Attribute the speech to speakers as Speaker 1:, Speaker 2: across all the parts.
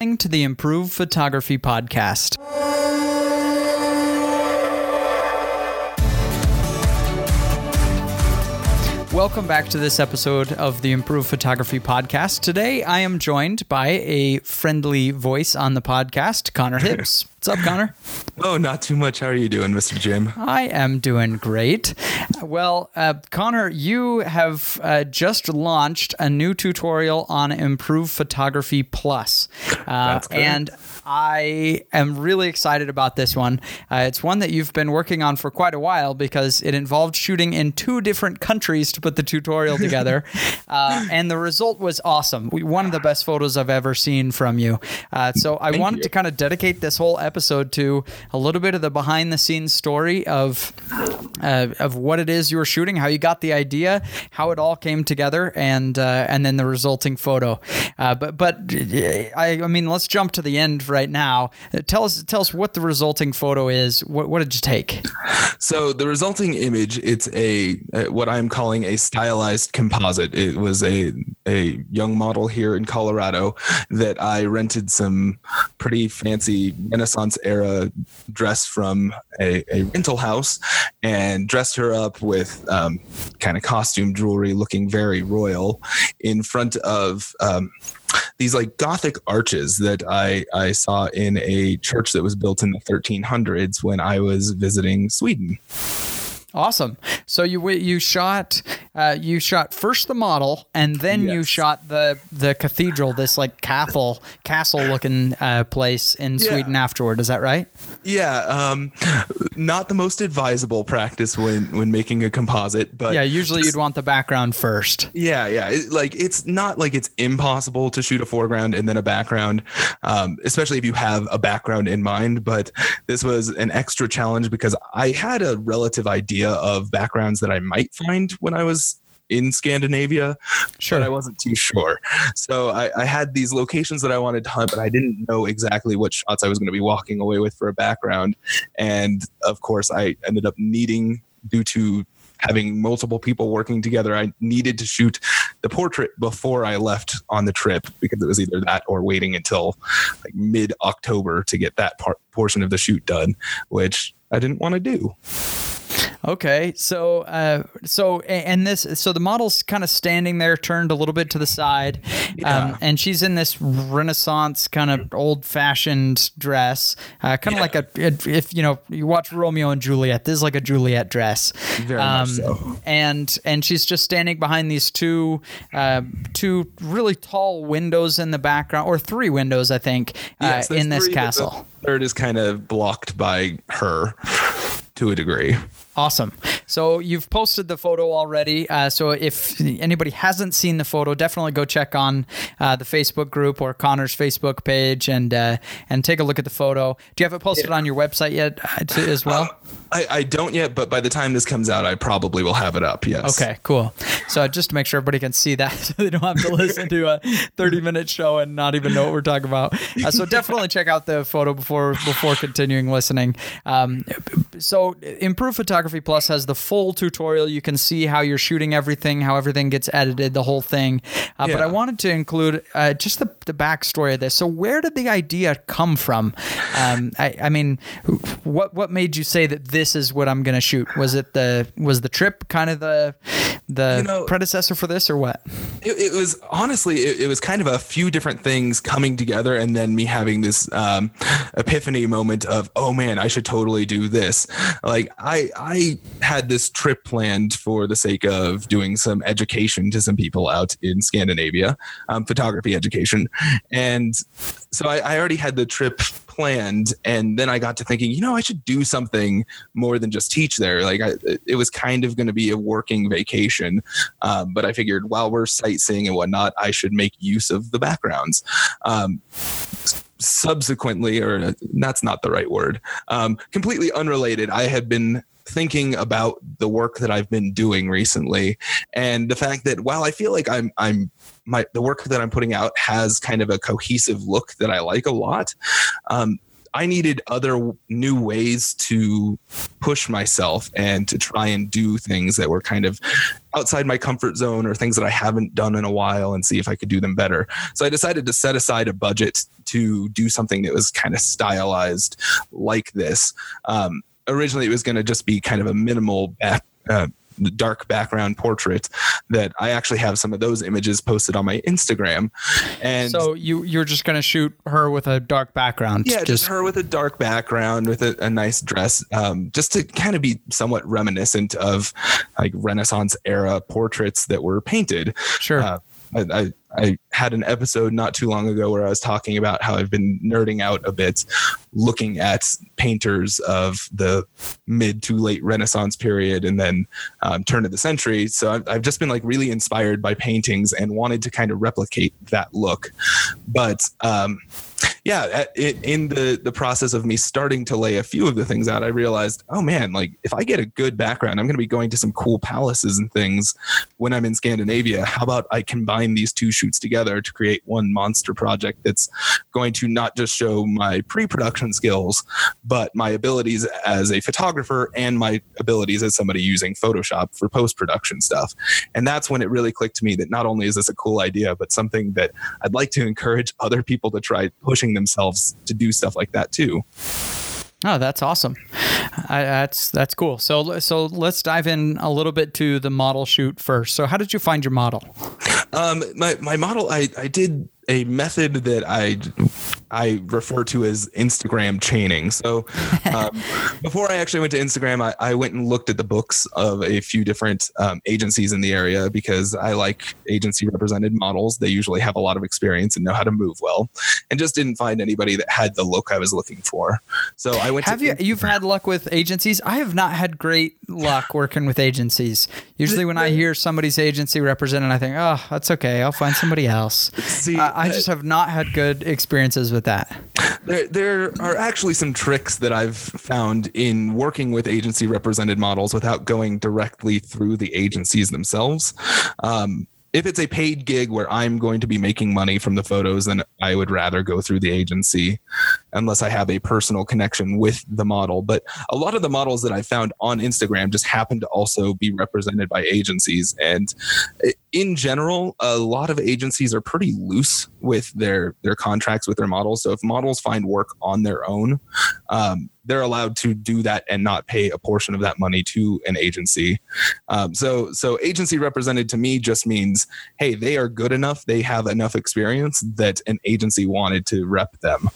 Speaker 1: to the Improve Photography Podcast. Welcome back to this episode of the Improve Photography Podcast. Today I am joined by a friendly voice on the podcast, Connor Hibbs. What's up, Connor?
Speaker 2: Oh, not too much. How are you doing, Mr. Jim?
Speaker 1: I am doing great. Well, uh, Connor, you have uh, just launched a new tutorial on Improve Photography Plus. Uh, and I am really excited about this one. Uh, it's one that you've been working on for quite a while because it involved shooting in two different countries to put the tutorial together. Uh, and the result was awesome. One of the best photos I've ever seen from you. Uh, so I
Speaker 2: Thank
Speaker 1: wanted
Speaker 2: you.
Speaker 1: to kind of dedicate this whole episode to a little bit of the behind the scenes story of uh, of what it is you were shooting, how you got the idea, how it all came together, and uh, and then the resulting photo. Uh, but but I, I mean, let's jump to the end right now. Uh, Tell us tell us what the resulting photo is. What what did you take?
Speaker 2: So the resulting image, it's a, what I'm calling a stylized composite. It was a a young model here in Colorado that I rented some pretty fancy Renaissance era dress from a, a rental house and dressed her up with um, kind of costume jewelry, looking very royal, in front of. Um, these like gothic arches that I, I saw in a church that was built in the 1300s when I was visiting Sweden.
Speaker 1: Awesome. So you you shot uh, you shot first the model, and then you shot the the cathedral, this like castle castle looking uh, place in
Speaker 2: Yeah.
Speaker 1: Sweden afterward. Is that right?
Speaker 2: Yeah, um, not the most advisable practice when when making a composite, but
Speaker 1: Yeah. Usually you'd want the background first.
Speaker 2: Yeah, yeah. It, like it's not like it's impossible to shoot a foreground and then a background, um, especially if you have a background in mind. But this was an extra challenge because I had a relative idea of backgrounds that I might find when I was in Scandinavia,
Speaker 1: Sure.
Speaker 2: but I wasn't too sure. So I, I had these locations that I wanted to hunt, but I didn't know exactly what shots I was going to be walking away with for a background. And of course, I ended up needing, due to having multiple people working together, I needed to shoot the portrait before I left on the trip because it was either that or waiting until like mid October to get that part portion of the shoot done, which I didn't want to do.
Speaker 1: Okay, so uh, so and this so the model's kind of standing there, turned a little bit to the side,
Speaker 2: Yeah.
Speaker 1: um, and she's in this Renaissance kind of old-fashioned dress, uh, kind of like a if, you know you watch Romeo and Juliet, this is like a Juliet dress,
Speaker 2: Very much so.
Speaker 1: and and she's just standing behind these two uh, two really tall windows in the background, or three windows, I think, uh,
Speaker 2: Yes,
Speaker 1: in this
Speaker 2: three,
Speaker 1: castle.
Speaker 2: Third is kind of blocked by her to a degree.
Speaker 1: Awesome. So you've posted the photo already. Uh, so if anybody hasn't seen the photo, definitely go check on uh, the Facebook group or Connor's Facebook page and uh, and take a look at the photo. Do you have it posted on your website yet uh, to, as well?
Speaker 2: I, I don't yet, but by the time this comes out, I probably will have it up. Yes.
Speaker 1: Okay, cool. So just to make sure everybody can see that, so they don't have to listen to a 30 minute show and not even know what we're talking about. Uh, so definitely check out the photo before before continuing listening. Um, so Improve Photography Plus has the full tutorial. You can see how you're shooting everything, how everything gets edited, the whole thing. Uh, But I wanted to include uh, just the, the backstory of this. So where did the idea come from? Um, I, I mean, what what made you say that this is what I'm going to shoot? Was it the was the trip kind of the the
Speaker 2: You know-
Speaker 1: predecessor for this or what?
Speaker 2: It, it was honestly, it, it was kind of a few different things coming together, and then me having this um, epiphany moment of, oh man, I should totally do this. Like I, I had this trip planned for the sake of doing some education to some people out in Scandinavia, um, photography education, and so I, I already had the trip planned and then i got to thinking you know i should do something more than just teach there. Like I, it was kind of going to be a working vacation um, but i figured while we're sightseeing and whatnot i should make use of the backgrounds. Um, subsequently or that's not the right word um, completely unrelated i had been thinking about the work that I've been doing recently and the fact that while I feel like I'm I'm my the work that I'm putting out has kind of a cohesive look that I like a lot. Um, I needed other new ways to push myself and to try and do things that were kind of outside my comfort zone or things that I haven't done in a while and see if I could do them better. So I decided to set aside a budget to do something that was kind of stylized like this. Um, originally, it was going to just be kind of a minimal back, uh, dark background portrait that I actually have some of those images posted on my Instagram. And
Speaker 1: so you you're just gonna shoot her with a dark background.
Speaker 2: Yeah, just, just her with a dark background with a, a nice dress, um, just to kind of be somewhat reminiscent of like Renaissance era portraits that were painted.
Speaker 1: Sure. Uh,
Speaker 2: I, I, I had an episode not too long ago where I was talking about how I've been nerding out a bit, looking at painters of the mid to late Renaissance period and then um, turn of the century. So I've, I've just been like really inspired by paintings and wanted to kind of replicate that look. But um, yeah, it, in the the process of me starting to lay a few of the things out, I realized, oh man, like if I get a good background, I'm going to be going to some cool palaces and things when I'm in Scandinavia. How about I combine these two shoots together to create one monster project that's going to not just show my pre-production skills, but my abilities as a photographer and my abilities as somebody using Photoshop for post-production stuff. And that's when it really clicked to me that not only is this a cool idea, but something that I'd like to encourage other people to try pushing themselves to do stuff like that too.
Speaker 1: Oh, that's awesome. I, that's that's cool. So so let's dive in a little bit to the model shoot first. So how did you find your model?
Speaker 2: Um, my my model, I I did a method that I I refer to as Instagram chaining. So um, before I actually went to Instagram, I, I, went and looked at the books of a few different um, agencies in the area because I like agency represented models. They usually have a lot of experience and know how to move well, and just didn't find anybody that had the look I was looking for. So I went.
Speaker 1: Have you? You've had luck with agencies. I have not had great luck working with agencies. Usually, when I hear somebody's agency represented, I think, oh, that's okay. I'll find somebody else. See, uh, I just have not had good experiences with that.
Speaker 2: There, there are actually some tricks that I've found in working with agency represented models without going directly through the agencies themselves. Um, if it's a paid gig where I'm going to be making money from the photos, then I would rather go through the agency unless I have a personal connection with the model. But a lot of the models that I found on Instagram just happen to also be represented by agencies. And in general, a lot of agencies are pretty loose with their their contracts with their models. So if models find work on their own, um, they're allowed to do that and not pay a portion of that money to an agency. Um, so, so agency represented to me just means, hey, they are good enough, they have enough experience that an agency wanted to rep them.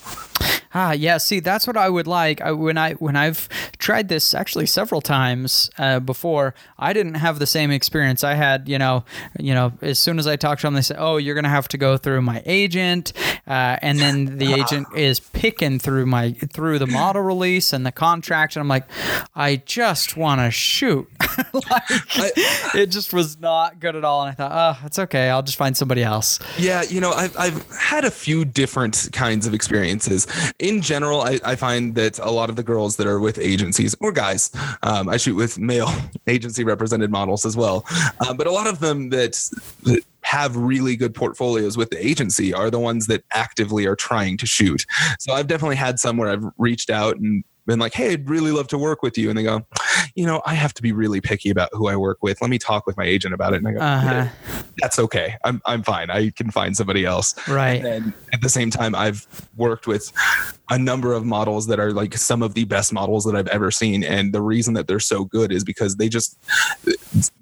Speaker 1: Ah, yeah. See, that's what I would like. I, when I when I've tried this actually several times uh, before, I didn't have the same experience. I had, you know, you know, as soon as I talked to them, they said, "Oh, you're gonna have to go through my agent," uh, and then the agent is picking through my through the model release and the contract, and I'm like, I just want to shoot. like, I, it just was not good at all, and I thought, oh, it's okay. I'll just find somebody else.
Speaker 2: Yeah, you know, I've I've had a few different kinds of experiences in general, I, I, find that a lot of the girls that are with agencies or guys, um, I shoot with male agency represented models as well, uh, but a lot of them that, that have really good portfolios with the agency are the ones that actively are trying to shoot. So I've definitely had some where I've reached out and been like, hey, I'd really love to work with you. And they go, you know, I have to be really picky about who I work with. Let me talk with my agent about it. And I go, uh-huh. that's okay. I'm, I'm fine. I can find somebody else.
Speaker 1: Right.
Speaker 2: And at the same time, I've worked with a number of models that are like some of the best models that I've ever seen. And the reason that they're so good is because they just,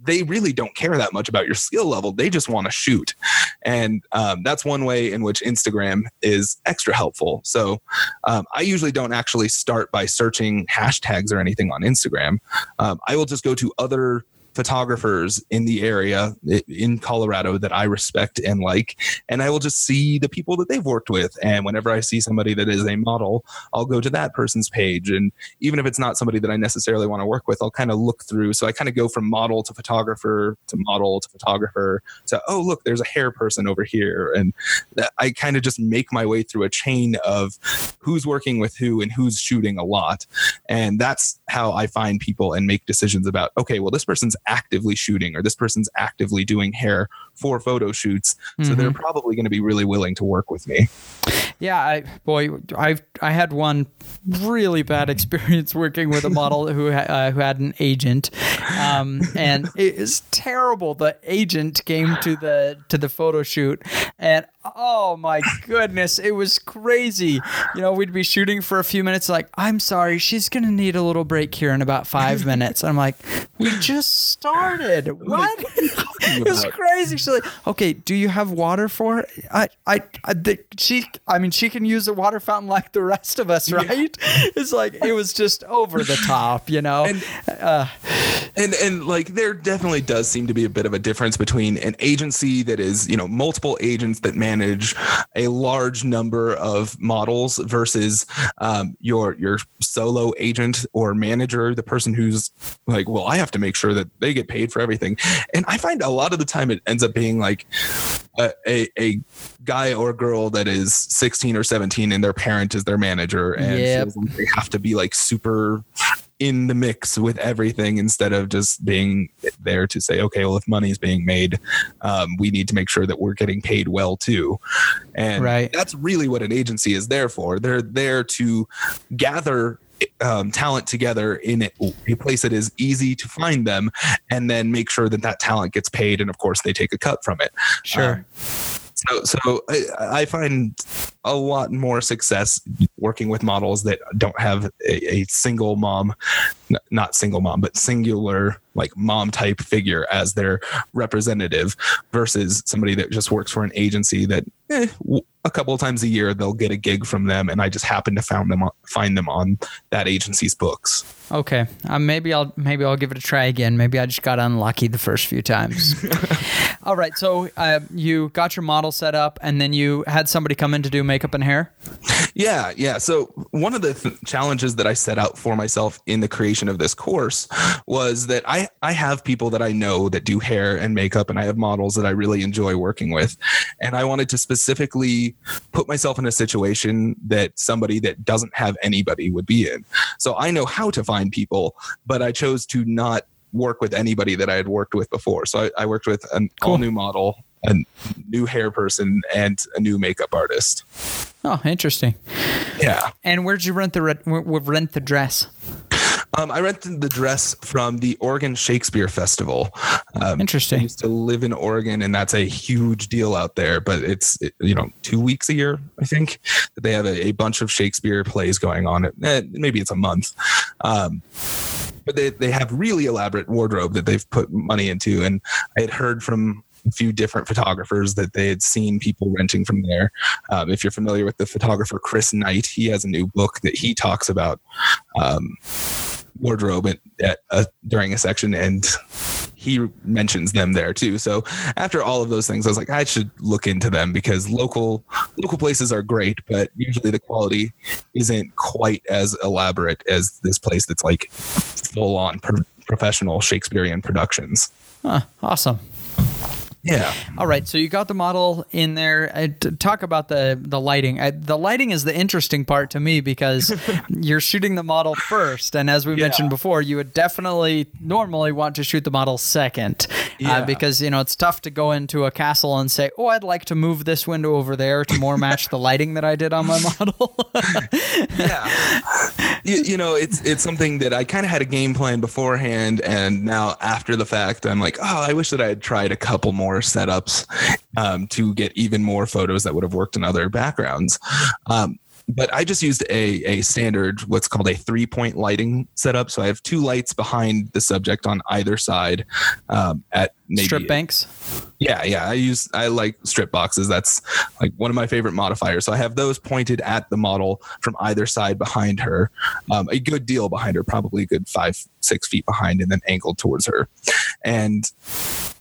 Speaker 2: they really don't care that much about your skill level. They just want to shoot. And um, that's one way in which Instagram is extra helpful. So um, I usually don't actually start by searching hashtags or anything on Instagram. Um, I will just go to other photographers in the area in Colorado that I respect and like. And I will just see the people that they've worked with. And whenever I see somebody that is a model, I'll go to that person's page. And even if it's not somebody that I necessarily want to work with, I'll kind of look through. So I kind of go from model to photographer to model to photographer to, oh, look, there's a hair person over here. And I kind of just make my way through a chain of who's working with who and who's shooting a lot. And that's how I find people and make decisions about, okay, well, this person's actively shooting or this person's actively doing hair for photo shoots. So mm-hmm. they're probably going to be really willing to work with me.
Speaker 1: Yeah, I boy, I I had one really bad experience working with a model who uh, who had an agent, um, and it is terrible. The agent came to the to the photo shoot, and oh my goodness, it was crazy. You know, we'd be shooting for a few minutes, like I'm sorry, she's gonna need a little break here in about five minutes. I'm like, we just started. What? It was crazy. She's like, okay, do you have water for? It? I I, I the, she I mean, she can use a water fountain like the rest of us, right? Yeah. It's like it was just over the top, you know.
Speaker 2: And, uh, and and like there definitely does seem to be a bit of a difference between an agency that is, you know, multiple agents that manage a large number of models versus um, your your solo agent or manager, the person who's like, well, I have to make sure that they get paid for everything. And I find a lot of the time it ends up being like a, a, a guy or girl that is 16 or 17 and their parent is their manager and yep. like they have to be like super in the mix with everything instead of just being there to say okay well if money is being made um, we need to make sure that we're getting paid well too. And right. that's really what an agency is there for. They're there to gather um, talent together in a place that is easy to find them and then make sure that that talent gets paid. And of course they take a cut from it.
Speaker 1: Sure. Um,
Speaker 2: so, so I, I, find a lot more success working with models that don't have a, a single mom, not single mom, but singular like mom type figure as their representative versus somebody that just works for an agency that eh, a couple of times a year they'll get a gig from them and I just happen to find them on, find them on that agency's books.
Speaker 1: Okay, uh, maybe I'll maybe I'll give it a try again. Maybe I just got unlucky the first few times. All right, so uh, you got your model set up, and then you had somebody come in to do makeup and hair.
Speaker 2: Yeah, yeah. So one of the th- challenges that I set out for myself in the creation of this course was that I I have people that I know that do hair and makeup, and I have models that I really enjoy working with, and I wanted to specifically put myself in a situation that somebody that doesn't have anybody would be in. So I know how to find people, but I chose to not work with anybody that I had worked with before. So I, I worked with an cool. all new model, a new hair person, and a new makeup artist.
Speaker 1: Oh, interesting.
Speaker 2: Yeah.
Speaker 1: And where'd you rent the rent the dress?
Speaker 2: Um, I rented the dress from the Oregon Shakespeare Festival.
Speaker 1: Um, Interesting. I
Speaker 2: used to live in Oregon, and that's a huge deal out there. But it's you know two weeks a year, I think, that they have a, a bunch of Shakespeare plays going on. Eh, maybe it's a month. Um, but they, they have really elaborate wardrobe that they've put money into. And I had heard from a few different photographers that they had seen people renting from there. Um, if you're familiar with the photographer Chris Knight, he has a new book that he talks about um, wardrobe at, at uh, during a section, and he mentions them there too. So after all of those things, I was like, I should look into them because local local places are great, but usually the quality isn't quite as elaborate as this place that's like full on pro- professional Shakespearean productions.
Speaker 1: Huh, awesome.
Speaker 2: Yeah.
Speaker 1: All right. So you got the model in there. Uh, talk about the the lighting. Uh, the lighting is the interesting part to me because you're shooting the model first, and as we yeah. mentioned before, you would definitely normally want to shoot the model second, uh, yeah. uh, because you know it's tough to go into a castle and say, "Oh, I'd like to move this window over there to more match the lighting that I did on my model."
Speaker 2: yeah. You, you know, it's it's something that I kind of had a game plan beforehand, and now after the fact, I'm like, oh, I wish that I had tried a couple more more setups um, to get even more photos that would have worked in other backgrounds. Um, but I just used a, a standard, what's called a three point lighting setup. So I have two lights behind the subject on either side um, at maybe
Speaker 1: strip banks.
Speaker 2: Yeah, yeah. I use I like strip boxes. That's like one of my favorite modifiers. So I have those pointed at the model from either side behind her, um, a good deal behind her, probably a good five six feet behind, and then angled towards her, and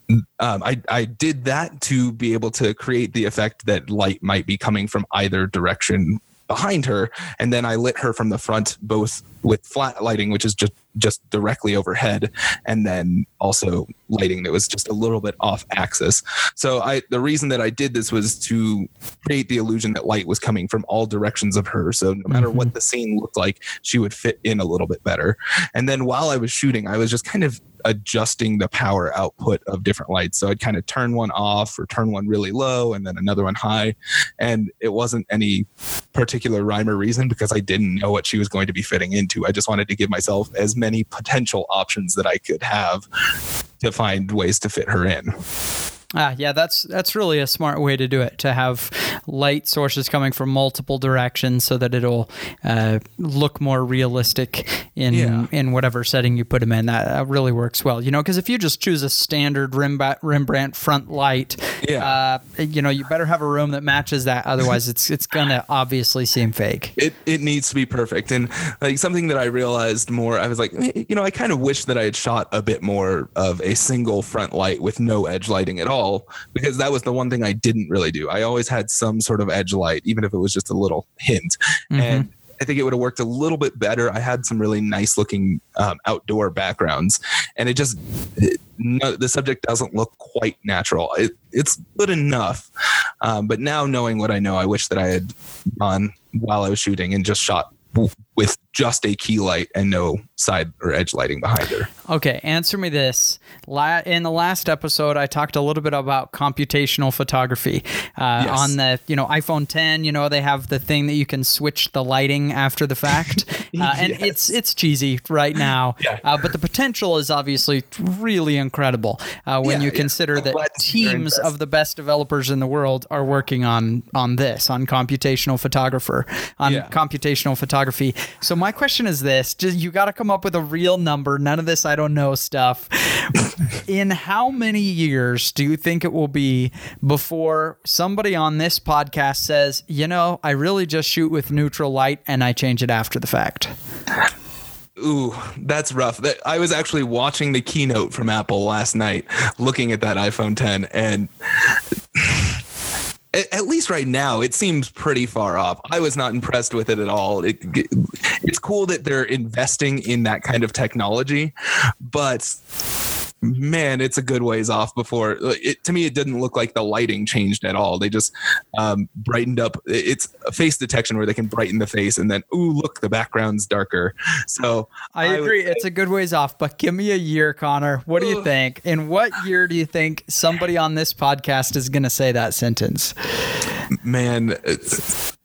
Speaker 2: um, I, I did that to be able to create the effect that light might be coming from either direction behind her. And then i lit her from the front both with flat lighting which is just just directly overhead, and then also lighting that was just a little bit off axis. So I the reason that I did this was to create the illusion that light was coming from all directions of her. So no matter mm-hmm. what the scene looked like, she would fit in a little bit better. And then while I was shooting, I was just kind of adjusting the power output of different lights. So I'd kind of turn one off or turn one really low and then another one high. And it wasn't any particular rhyme or reason because I didn't know what she was going to be fitting into. I just wanted to give myself as many potential options that I could have to find ways to fit her in.
Speaker 1: Ah, yeah, that's that's really a smart way to do it. To have light sources coming from multiple directions, so that it'll uh, look more realistic in yeah. in whatever setting you put them in. That, that really works well. You know, because if you just choose a standard Rembrandt front light, yeah, uh, you know, you better have a room that matches that. Otherwise, it's it's gonna obviously seem fake.
Speaker 2: It it needs to be perfect. And like something that I realized more, I was like, you know, I kind of wish that I had shot a bit more of a single front light with no edge lighting at all all because that was the one thing I didn't really do. I always had some sort of edge light, even if it was just a little hint. Mm-hmm. And I think it would have worked a little bit better. I had some really nice looking um, outdoor backgrounds, and it just it, no, the subject doesn't look quite natural. It, it's good enough, um, but now knowing what I know, I wish that I had done while I was shooting and just shot with just a key light and no side or edge lighting behind her.
Speaker 1: Okay, answer me this. In the last episode, I talked a little bit about computational photography. Uh, yes. On the you know iPhone 10, you know they have the thing that you can switch the lighting after the fact, uh, and yes. it's it's cheesy right now, yeah. uh, but the potential is obviously really incredible uh, when yeah, you consider yeah. that teams of the best developers in the world are working on on this on computational photographer on computational photography. So my question is this: just you got to come up with a real number. None of this I don't know stuff. In how many years do you think it will be before somebody on this podcast says, "You know, I really just shoot with neutral light and I change it after the fact"?
Speaker 2: Ooh, that's rough. I was actually watching the keynote from Apple last night, looking at that iPhone 10, and at least right now, it seems pretty far off. I was not impressed with it at all. It, it's cool that they're investing in that kind of technology, but man, it's a good ways off before it. To me, it didn't look like the lighting changed at all. They just um, brightened up. It's a face detection where they can brighten the face, and then ooh, look, the background's darker. So
Speaker 1: I, I agree, it's a good ways off. But give me a year, Connor. What do you think? In what year do you think somebody on this podcast is going to say that sentence?
Speaker 2: Man,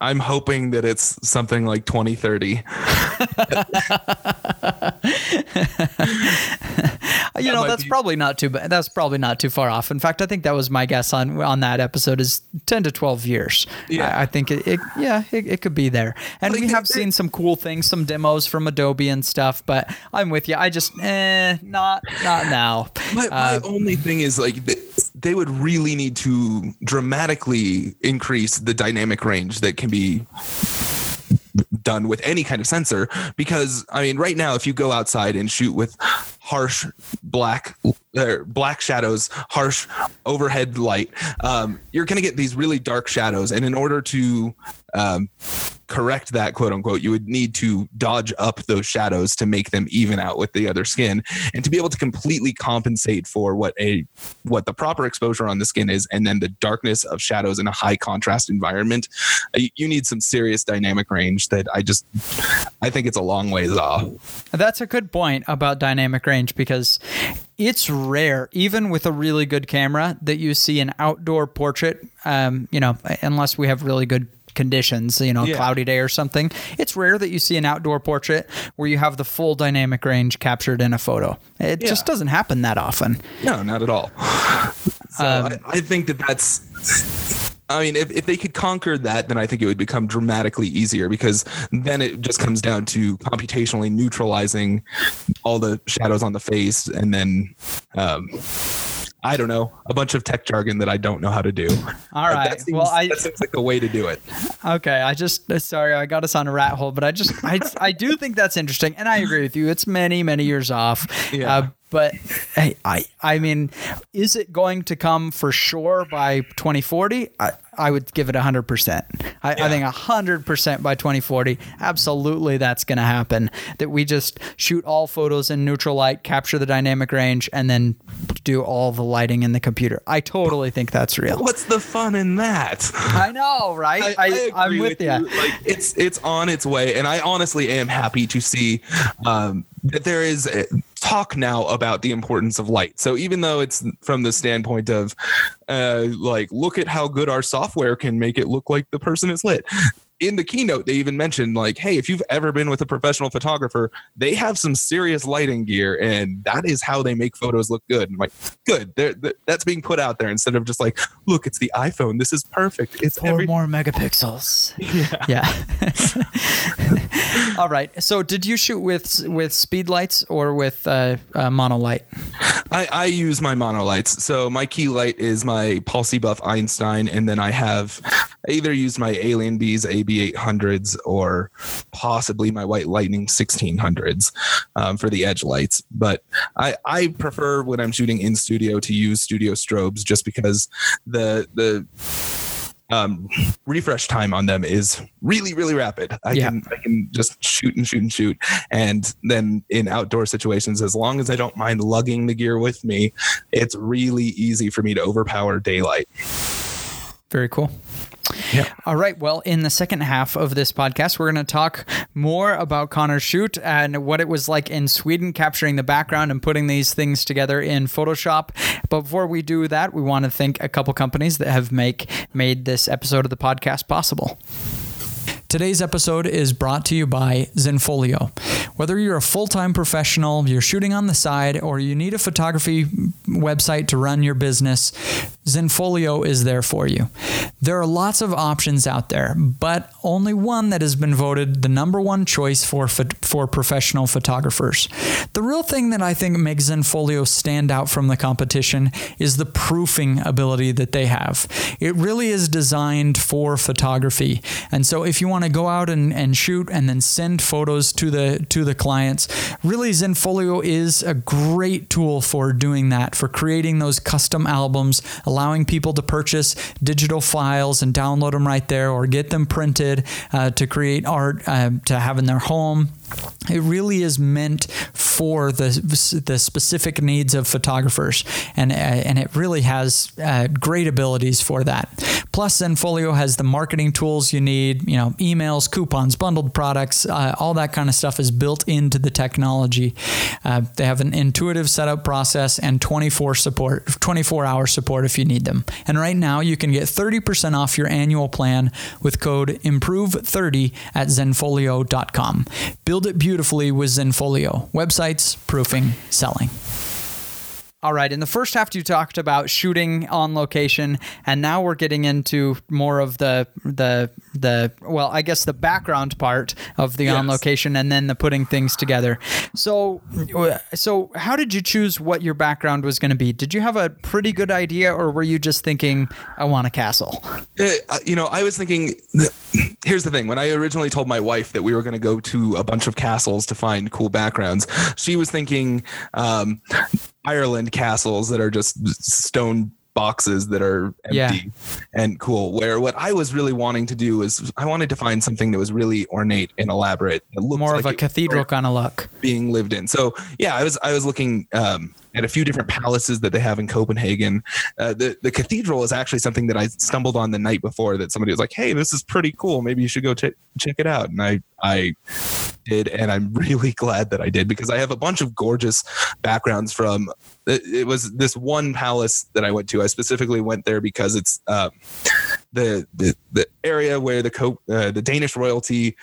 Speaker 2: I'm hoping that it's something like 2030.
Speaker 1: you know, that's be- probably not too bad. That's probably not too far off. In fact, I think that was my guess on on that episode is 10 to 12 years. Yeah. I, I think it, it yeah, it, it, could be there. And we have seen some cool things, some demos from Adobe and stuff, but I'm with you. I just eh, not not now.
Speaker 2: My, my uh, only thing is like they would really need to dramatically increase the dynamic range that can be done with any kind of sensor because i mean right now if you go outside and shoot with harsh black or black shadows, harsh overhead light, um, you're going to get these really dark shadows. And in order to um, correct that, quote unquote, you would need to dodge up those shadows to make them even out with the other skin, and to be able to completely compensate for what a what the proper exposure on the skin is, and then the darkness of shadows in a high contrast environment. Uh, you need some serious dynamic range that I just I think it's a long ways off.
Speaker 1: That's a good point about dynamic range because it's rare, even with a really good camera, that you see an outdoor portrait. Um, you know, unless we have really good conditions, you know, yeah. cloudy day or something. It's rare that you see an outdoor portrait where you have the full dynamic range captured in a photo. It yeah. just doesn't happen that often.
Speaker 2: No, not at all. So um, I, I think that that's I mean, if, if they could conquer that, then I think it would become dramatically easier because then it just comes down to computationally neutralizing all the shadows on the face and then um, I don't know, a bunch of tech jargon that I don't know how to do.
Speaker 1: All right.
Speaker 2: That seems, well, I, that seems like the way to do it.
Speaker 1: Okay. I just, sorry, I got us on a rat hole, but I just, I, I do think that's interesting. And I agree with you. It's many, many years off. Yeah. Uh, but hey, I I mean, is it going to come for sure by 2040? I, I would give it 100%. I, yeah. I think 100% by 2040, absolutely that's going to happen. That we just shoot all photos in neutral light, capture the dynamic range, and then do all the lighting in the computer. I totally think that's real.
Speaker 2: What's the fun in that?
Speaker 1: I know, right? I, I, am with, with you.
Speaker 2: Like it's it's on its way, and I honestly am happy to see um, that there is talk now about the importance of light. So even though it's from the standpoint of uh, like, look at how good our software can make it look like the person is lit. In the keynote, they even mentioned like, hey, if you've ever been with a professional photographer, they have some serious lighting gear, and that is how they make photos look good. I'm like, good, they're, they're, that's being put out there instead of just like, look, it's the iPhone. This is perfect. It's
Speaker 1: four every- more megapixels. Yeah. yeah. All right. So, did you shoot with with speed lights or with uh, uh, monolight?
Speaker 2: I, I use my monolights. So my key light is my Paul Buff Einstein, and then I have I either used my Alienbees AB800s or possibly my White Lightning 1600s um, for the edge lights. But I, I prefer when I'm shooting in studio to use studio strobes just because the the um, refresh time on them is really really rapid. I yeah. can I can just shoot and shoot and shoot, and then in outdoor situations, as long as I don't mind lugging the gear with me, it's really easy for me to overpower daylight.
Speaker 1: Very cool. Yeah. All right. Well, in the second half of this podcast, we're going to talk more about Connor's shoot and what it was like in Sweden, capturing the background and putting these things together in Photoshop. But before we do that, we want to thank a couple companies that have make made this episode of the podcast possible. Today's episode is brought to you by Zenfolio. Whether you're a full time professional, you're shooting on the side, or you need a photography website to run your business, Zenfolio is there for you. There are lots of options out there, but only one that has been voted the number one choice for, for professional photographers. The real thing that I think makes Zenfolio stand out from the competition is the proofing ability that they have. It really is designed for photography. And so if you want to go out and, and shoot and then send photos to the to the clients, really Zenfolio is a great tool for doing that, for creating those custom albums, allowing people to purchase digital files and download them right there or get them printed uh, to create art uh, to have in their home it really is meant for the the specific needs of photographers, and uh, and it really has uh, great abilities for that. Plus, Zenfolio has the marketing tools you need. You know, emails, coupons, bundled products, uh, all that kind of stuff is built into the technology. Uh, they have an intuitive setup process and 24 support, 24 hour support if you need them. And right now, you can get 30% off your annual plan with code Improve30 at Zenfolio.com. Build it beautifully with Zenfolio. Websites, proofing, selling. All right. In the first half, you talked about shooting on location, and now we're getting into more of the the the well, I guess the background part of the yes. on location, and then the putting things together. So, so how did you choose what your background was going to be? Did you have a pretty good idea, or were you just thinking, "I want a castle"?
Speaker 2: Uh, you know, I was thinking. Here's the thing: when I originally told my wife that we were going to go to a bunch of castles to find cool backgrounds, she was thinking. Um, Ireland castles that are just stone boxes that are empty yeah. and cool. Where what I was really wanting to do is I wanted to find something that was really ornate and elaborate.
Speaker 1: More of like a cathedral kind of look
Speaker 2: being lived in. So yeah, I was I was looking um, at a few different palaces that they have in Copenhagen. Uh, the the cathedral is actually something that I stumbled on the night before that somebody was like, "Hey, this is pretty cool. Maybe you should go ch- check it out." And I I did, and I'm really glad that I did because I have a bunch of gorgeous backgrounds from. It, it was this one palace that I went to. I specifically went there because it's. Um, the the, the area where the co- uh, the Danish royalty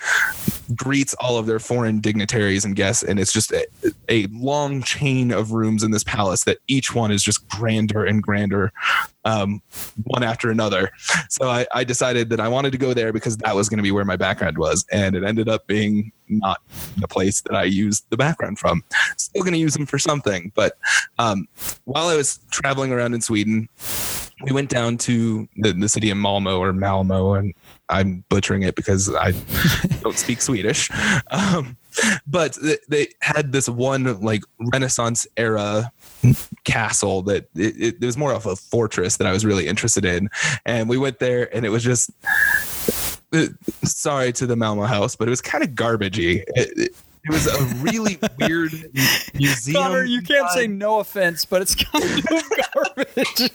Speaker 2: greets all of their foreign dignitaries and guests, and it's just a, a, long chain of rooms in this palace that each one is just grander and grander, um, one after another. So I, I decided that I wanted to go there because that was going to be where my background was, and it ended up being not the place that I used the background from. Still going to use them for something, but um, while I was traveling around in Sweden we went down to the, the city of Malmo or Malmo, and I'm butchering it because I don't speak Swedish. Um, but they had this one like Renaissance era castle that it, it was more of a fortress that I was really interested in, and we went there, and it was just sorry to the Malmo house, but it was kind of garbagey. It, it, it was a really weird museum.
Speaker 1: Connor, you can't say no offense, but it's kind of garbage.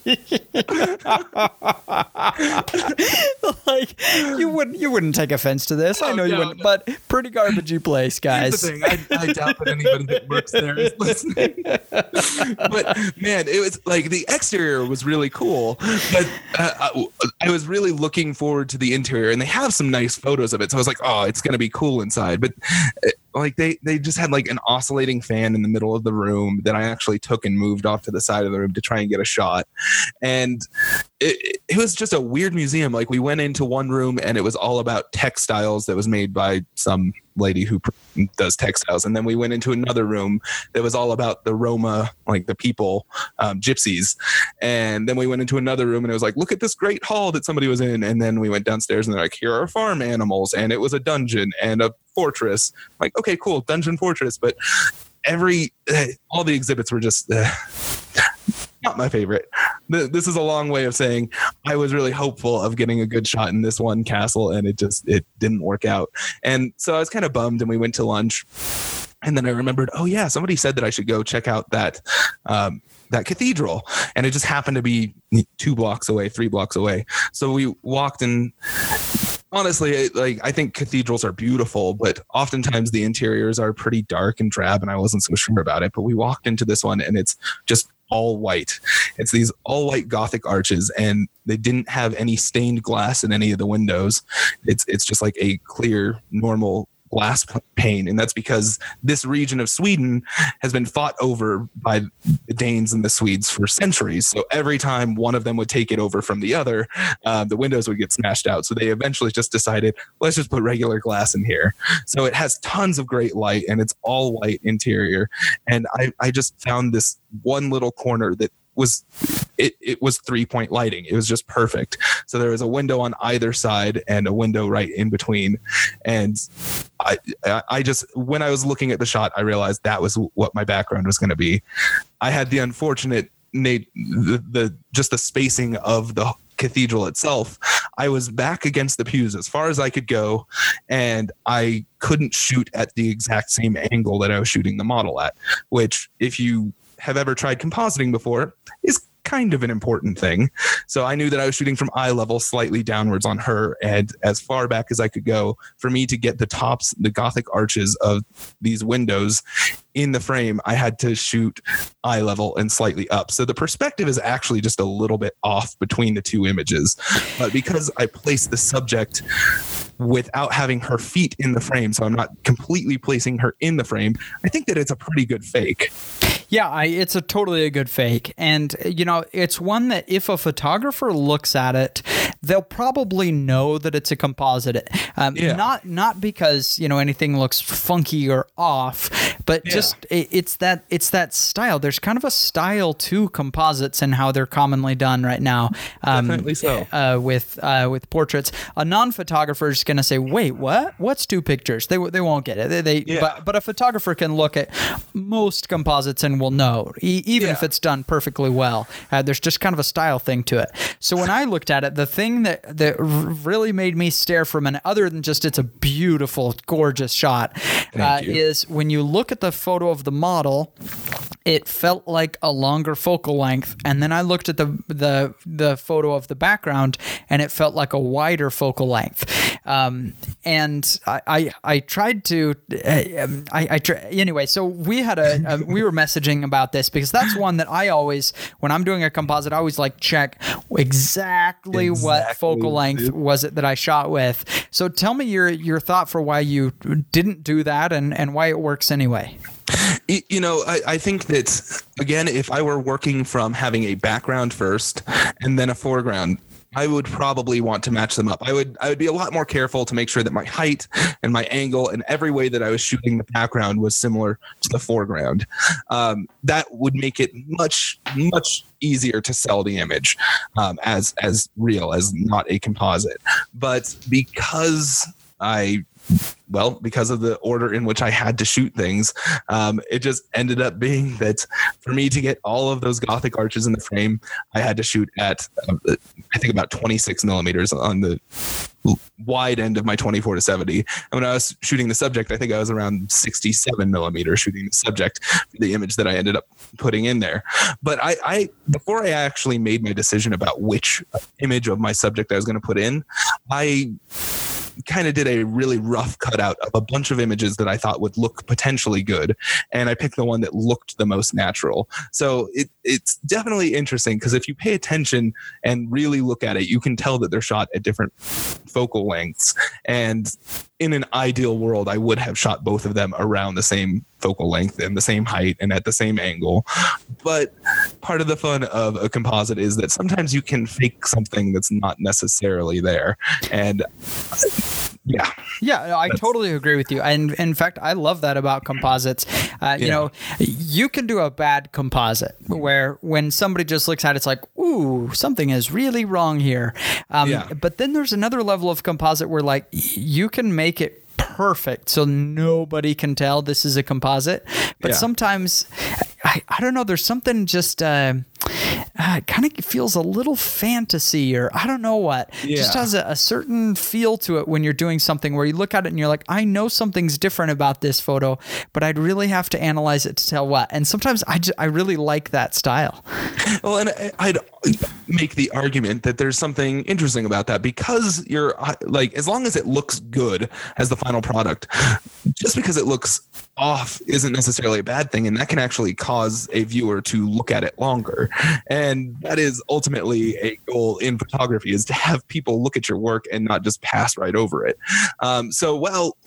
Speaker 1: like you wouldn't you wouldn't take offense to this. I know you wouldn't, but pretty garbagey place, guys.
Speaker 2: Thing. I, I doubt that anybody that works there is listening. but man, it was like the exterior was really cool, but uh, I, I was really looking forward to the interior, and they have some nice photos of it. So I was like, oh, it's gonna be cool inside. But uh, like they they just had like an oscillating fan in the middle of the room that I actually took and moved off to the side of the room to try and get a shot. And it, it was just a weird museum. Like we went into one room and it was all about textiles that was made by some lady who does textiles. And then we went into another room that was all about the Roma, like the people, um, gypsies. And then we went into another room and it was like, look at this great hall that somebody was in. And then we went downstairs and they're like, here are farm animals. And it was a dungeon and a fortress. I'm like, okay, cool, dungeon fortress. But every, all the exhibits were just, uh, not my favorite. This is a long way of saying I was really hopeful of getting a good shot in this one castle, and it just it didn't work out. And so I was kind of bummed. And we went to lunch, and then I remembered, oh yeah, somebody said that I should go check out that um, that cathedral, and it just happened to be two blocks away, three blocks away. So we walked and honestly like i think cathedrals are beautiful but oftentimes the interiors are pretty dark and drab and i wasn't so sure about it but we walked into this one and it's just all white. It's these all white Gothic arches, and they didn't have any stained glass in any of the windows. It's it's just like a clear, normal glass pane, and that's because this region of Sweden has been fought over by the Danes and the Swedes for centuries. So every time one of them would take it over from the other, uh, the windows would get smashed out. So they eventually just decided, let's just put regular glass in here. So it has tons of great light, and it's all white interior. And I, I just found this one little corner that was it, it was three point lighting. It was just perfect. So there was a window on either side and a window right in between. And I, I just, when I was looking at the shot, I realized that was what my background was going to be. I had the unfortunate Nate, the, the just the spacing of the cathedral itself, I was back against the pews as far as I could go, and I couldn't shoot at the exact same angle that I was shooting the model at. Which, if you have ever tried compositing before is kind of an important thing. So I knew that I was shooting from eye level slightly downwards on her and as far back as I could go for me to get the tops, the Gothic arches of these windows in the frame, I had to shoot eye level and slightly up. So the perspective is actually just a little bit off between the two images. But because I placed the subject without having her feet in the frame, so I'm not completely placing her in the frame, I think that it's a pretty good fake.
Speaker 1: Yeah, I, it's a totally a good fake. And, you know, it's one that if a photographer looks at it, they'll probably know that it's a composite. Um, yeah. Not not because, you know, anything looks funky or off, but yeah. just it, it's that it's that style. There's kind of a style to composites and how they're commonly done right now.
Speaker 2: Um, Definitely so.
Speaker 1: Uh, with, uh, with portraits. A non photographer is going to say, wait, what? What's two pictures? They, they won't get it. They, they yeah. but, but a photographer can look at most composites and will know, e- even yeah. if it's done perfectly well. Uh, there's just kind of a style thing to it. So when I looked at it, the thing that that really made me stare for a minute, other than just it's a beautiful, gorgeous shot, uh, is when you look at the photo of the model it felt like a longer focal length. And then i looked at the the the photo of the background and it felt like a wider focal length. Um, and I, I, I tried to I, I anyway so we had a, a, we were messaging about this because that's one that I always when I'm doing a composite I always like check exactly, exactly. what focal length was it that I shot with. So tell me your your thought for why you didn't do that and and why it works anyway
Speaker 2: you know, I, I, think that again, if I were working from having a background first and then a foreground, I would probably want to match them up. I would I would be a lot more careful to make sure that my height and my angle and every way that I was shooting the background was similar to the foreground. Um, that would make it much much easier to sell the image um, as as real as not a composite. But because I well, because of the order in which I had to shoot things, um, it just ended up being that for me to get all of those Gothic arches in the frame, I had to shoot at, uh, I think, about 26 millimeters on the wide end of my 24 to 70. And when I was shooting the subject, I think I was around 67 millimeters shooting the subject, the image that I ended up putting in there. But I, I before I actually made my decision about which image of my subject I was going to put in, I kind of did a really rough cutout of a bunch of images that I thought would look potentially good, and I picked the one that looked the most natural. So it, it's definitely interesting because if you pay attention and really look at it, you can tell that they're shot at different focal lengths. And in an ideal world, I would have shot both of them around the same focal length and the same height and at the same angle. But part of the fun of a composite is that sometimes you can fake something that's not necessarily there. And yeah.
Speaker 1: Yeah, I totally agree with you. And in fact, I love that about composites. Uh, you know, you can do a bad composite where when somebody just looks at it, it's like, ooh, something is really wrong here. Um, yeah. But then there's another level of composite where, like, you can make it perfect so nobody can tell this is a composite. But yeah. sometimes, I, I don't know, there's something just. Uh, uh, kind of feels a little fantasy or I don't know what. Yeah. Just has a, a, certain feel to it when you're doing something where you look at it and you're like, I know something's different about this photo, but I'd really have to analyze it to tell what. And sometimes I, just, I really like that style.
Speaker 2: Well, and I'd make the argument that there's something interesting about that because you're like, as long as it looks good as the final product, just because it looks off isn't necessarily a bad thing. And that can actually cause a viewer to look at it longer. And that is ultimately a goal in photography is to have people look at your work and not just pass right over it. Um, so, well,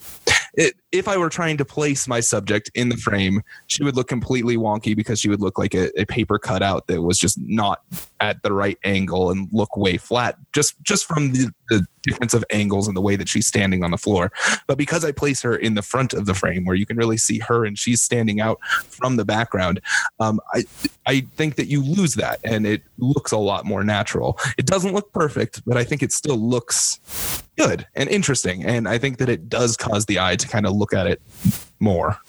Speaker 2: it, if I were trying to place my subject in the frame, she would look completely wonky because she would look like a, a, paper cutout that was just not at the right angle and look way flat. Just just from the, the difference of angles and the way that she's standing on the floor. But because I place her in the front of the frame where you can really see her and she's standing out from the background, um, I I think that you lose that and it looks a lot more natural. It doesn't look perfect, but I think it still looks good and interesting. And I think that it does cause the eye to kind of look at it more.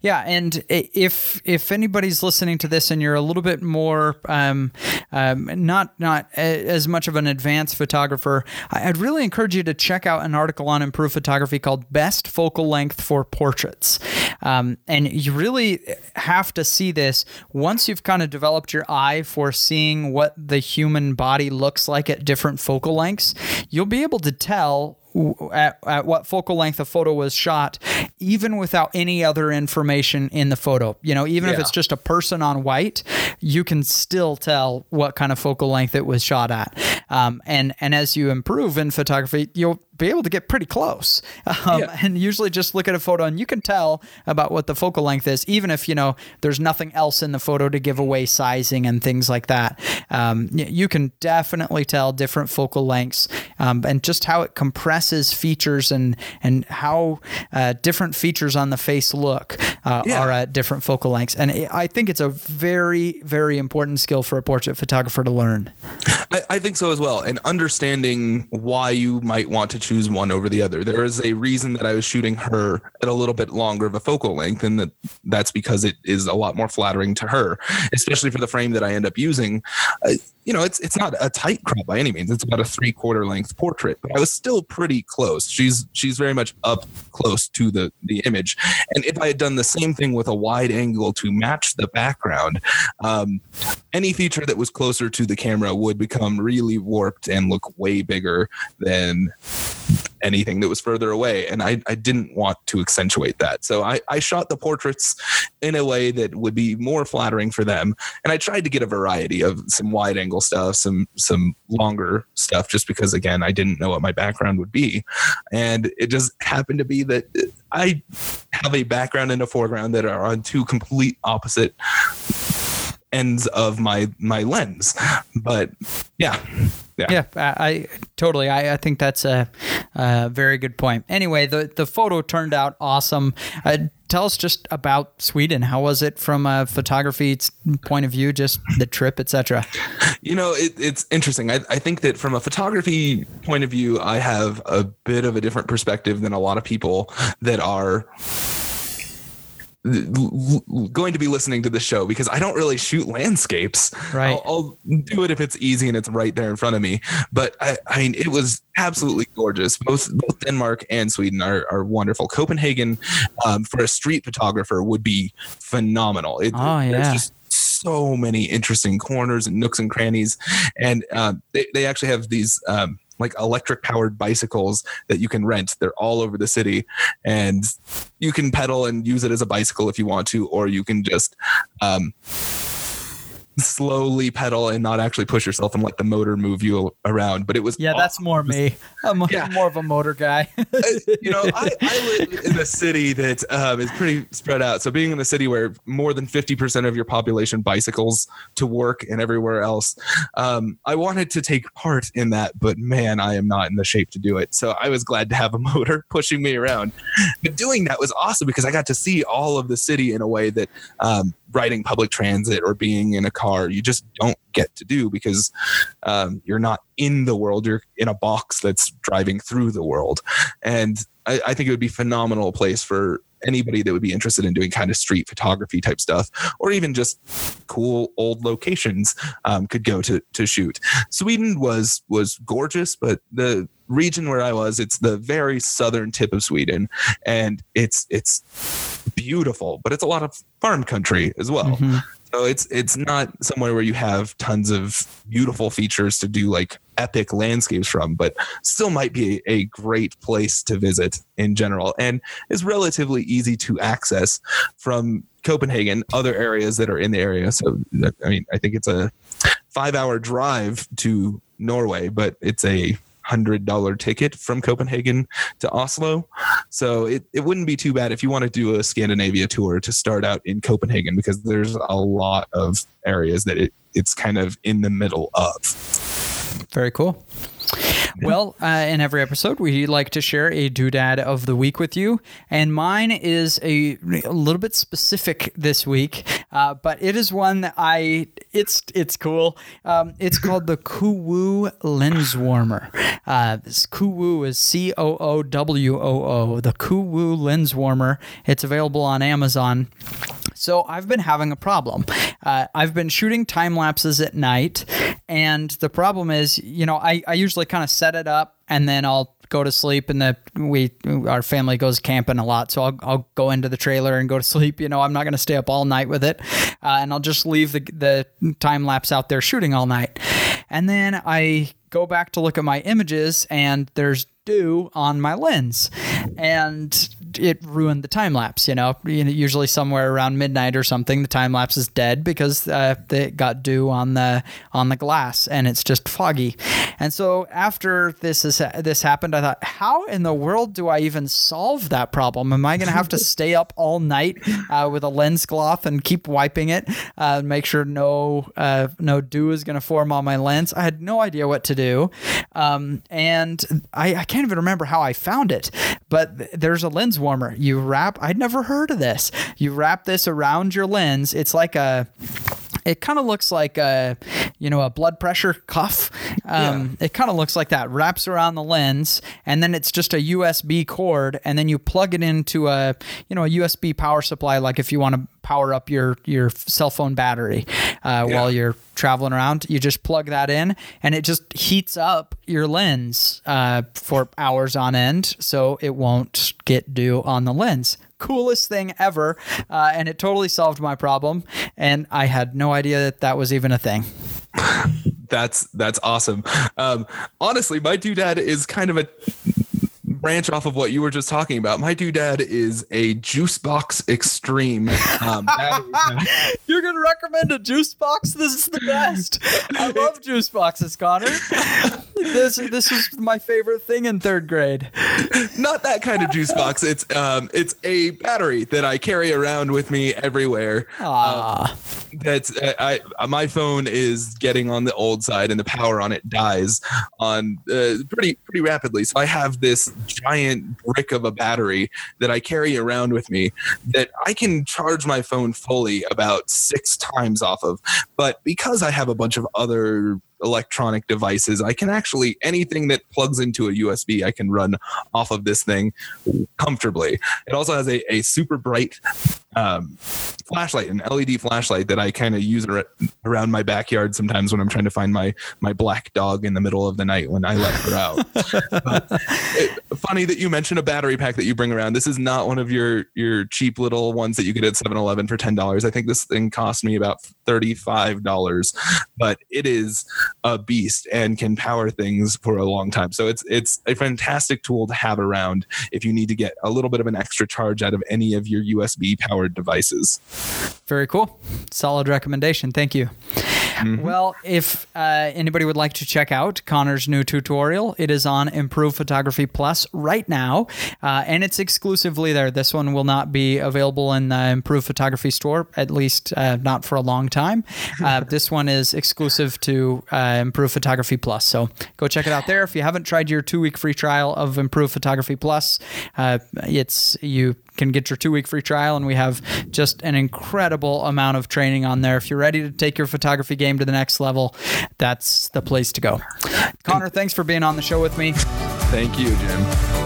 Speaker 1: Yeah, and if if anybody's listening to this and you're a little bit more um, um, not not as much of an advanced photographer, I'd really encourage you to check out an article on Improve Photography called "Best Focal Length for Portraits," um, and you really have to see this once you've kind of developed your eye for seeing what the human body looks like at different focal lengths. You'll be able to tell at, at what focal length a photo was shot, even without any other information in the photo. You know, even yeah. if it's just a person on white, you can still tell what kind of focal length it was shot at. Um, and and as you improve in photography, you'll be able to get pretty close. Um, yeah. And usually just look at a photo and you can tell about what the focal length is, even if, you know, there's nothing else in the photo to give away sizing and things like that. Um, you can definitely tell different focal lengths um, and just how it compresses features and, and how uh, different features on the face look uh, yeah. are at different focal lengths. And I think it's a very, very important skill for a portrait photographer to learn.
Speaker 2: I, I think so as well. And understanding why you might want to choose one over the other. There is a reason that I was shooting her at a little bit longer of a focal length, and that that's because it is a lot more flattering to her, especially for the frame that I end up using. You know, it's it's not a tight crop by any means. It's about a three quarter length portrait, but I was still pretty close. She's she's very much up close to the the image. And if I had done the same thing with a wide angle to match the background, um, any feature that was closer to the camera would become really warped and look way bigger than anything that was further away. And I, I didn't want to accentuate that. So I, I shot the portraits in a way that would be more flattering for them. And I tried to get a variety of some wide angle stuff, some some longer stuff, just because again, I didn't know what my background would be. And it just happened to be that I have a background and a foreground that are on two complete opposite ends of my my lens. But yeah, Yeah,
Speaker 1: yeah I, I totally. I, I think that's a, a, very good point. Anyway, the the photo turned out awesome. Uh, tell us just about Sweden. How was it from a photography point of view, just the trip, etc.?
Speaker 2: You know, it, it's interesting. I, I think that from a photography point of view, I have a bit of a different perspective than a lot of people that are going to be listening to the show because I don't really shoot landscapes.
Speaker 1: Right.
Speaker 2: I'll, I'll, do it if it's easy and it's right there in front of me. But I, I mean, it was absolutely gorgeous. Both both Denmark and Sweden are, are wonderful. Copenhagen, um, for a street photographer, would be phenomenal. It,
Speaker 1: oh yeah. Just,
Speaker 2: so many interesting corners and nooks and crannies, and uh, they they actually have these um, like electric powered bicycles that you can rent. They're all over the city and you can pedal and use it as a bicycle if you want to, or you can just um, slowly pedal and not actually push yourself and let the motor move you around. But it was
Speaker 1: yeah, awesome. that's more me. I'm yeah. more of a motor guy.
Speaker 2: Uh, you know, I, I, live in a city that um, is pretty spread out. So being in a city where more than 50% of your population bicycles to work and everywhere else, um, I wanted to take part in that, but man, I am not in the shape to do it. So I was glad to have a motor pushing me around. But doing that was awesome because I got to see all of the city in a way that um, riding public transit or being in a car you just don't get to do because um, you're not in the world. You're in a box that's driving through the world. And I, I, think it would be phenomenal place for anybody that would be interested in doing kind of street photography type stuff or even just cool old locations um, could go to to shoot sweden was was gorgeous but the region where I was, it's the very southern tip of Sweden, and it's it's beautiful, but it's a lot of farm country as well. Mm-hmm. So it's it's not somewhere where you have tons of beautiful features to do like epic landscapes from, but still might be a great place to visit in general, and is relatively easy to access from Copenhagen, other areas that are in the area. So I mean, I think it's a five hour drive to Norway, but it's a hundred dollar ticket from Copenhagen to Oslo. So it, it wouldn't be too bad if you want to do a Scandinavia tour to start out in Copenhagen because there's a lot of areas that it, it's kind of in the middle of.
Speaker 1: Very cool. Well, uh, in every episode, we like to share a doodad of the week with you, and mine is a, a little bit specific this week, uh, but it is one that I it's it's cool. Um, it's called the Coowoo lens warmer. Uh, this Coowoo is C O O W O O. The Coowoo lens warmer. It's available on Amazon. So I've been having a problem. Uh, I've been shooting time lapses at night, and the problem is, you know, I, I usually kind of set it up and then I'll go to sleep and the we our family goes camping a lot so I'll, I'll go into the trailer and go to sleep you know i'm not going to stay up all night with it uh, and i'll just leave the, the time lapse out there shooting all night and then i go back to look at my images and there's dew on my lens and it ruined the time lapse you know? Usually somewhere around midnight or something the time lapse is dead because uh, it got dew on the on the glass and it's just foggy. And so after this is this happened i thought how in the world do i even solve that problem? Am i going to have to stay up all night uh, with a lens cloth and keep wiping it uh, make sure no uh, no dew is going to form on my lens? I had no idea what to do. Um, and I, I can't even remember how I found it, but th- there's a lens warmer. You wrap, I'd never heard of this. You wrap this around your lens. It's like a, it kind of looks like a, you know, a blood pressure cuff. Um, yeah. It kind of looks like that. Wraps around the lens, and then it's just a USB cord, and then you plug it into a, you know, a USB power supply. Like if you want to power up your your cell phone battery uh, yeah. while you're traveling around, you just plug that in, and it just heats up your lens uh, for hours on end, so it won't get dew on the lens coolest thing ever. Uh, and it totally solved my problem. And I had no idea that that was even a thing.
Speaker 2: that's that's awesome. Um, honestly, my doodad is kind of a branch off of what you were just talking about. My doodad is a Juice Box Extreme. Um,
Speaker 1: You're gonna recommend a Juice Box? This is the best. I love Juice Boxes, Connor. This this is my favorite thing in third grade.
Speaker 2: Not that kind of juice box. It's um it's a battery that I carry around with me everywhere.
Speaker 1: Ah. Um,
Speaker 2: that's I, I, my phone is getting on the old side and the power on it dies on uh, pretty pretty rapidly so i have this giant brick of a battery that i carry around with me that i can charge my phone fully about six times off of but because i have a bunch of other electronic devices. I can actually anything that plugs into a USB, I can run off of this thing comfortably. It also has a, a super bright um, flashlight, an LED flashlight that I kind of use around my backyard sometimes when I'm trying to find my my black dog in the middle of the night when I let her out. it, funny that you mentioned a battery pack that you bring around. This is not one of your your cheap little ones that you get at 7-Eleven for ten dollars. I think this thing cost me about thirty five dollars, but it is a beast and can power things for a long time. So it's it's a fantastic tool to have around if you need to get a little bit of an extra charge out of any of your USB powered devices.
Speaker 1: Very cool. Solid recommendation. Thank you. Mm-hmm. Well, if uh, anybody would like to check out Connor's new tutorial, it is on Improve Photography Plus right now, uh, and it's exclusively there. This one will not be available in the Improve Photography store, at least uh, not for a long time. Uh, this one is exclusive to uh, Improve Photography Plus. So go check it out there. If you haven't tried your two week free trial of Improve Photography Plus, uh, it's you can get your two week free trial, and we have just an incredible amount of training on there. If you're ready to take your photography game to the next level, that's the place to go. Connor, thanks for being on the show with me.
Speaker 2: Thank you, Jim.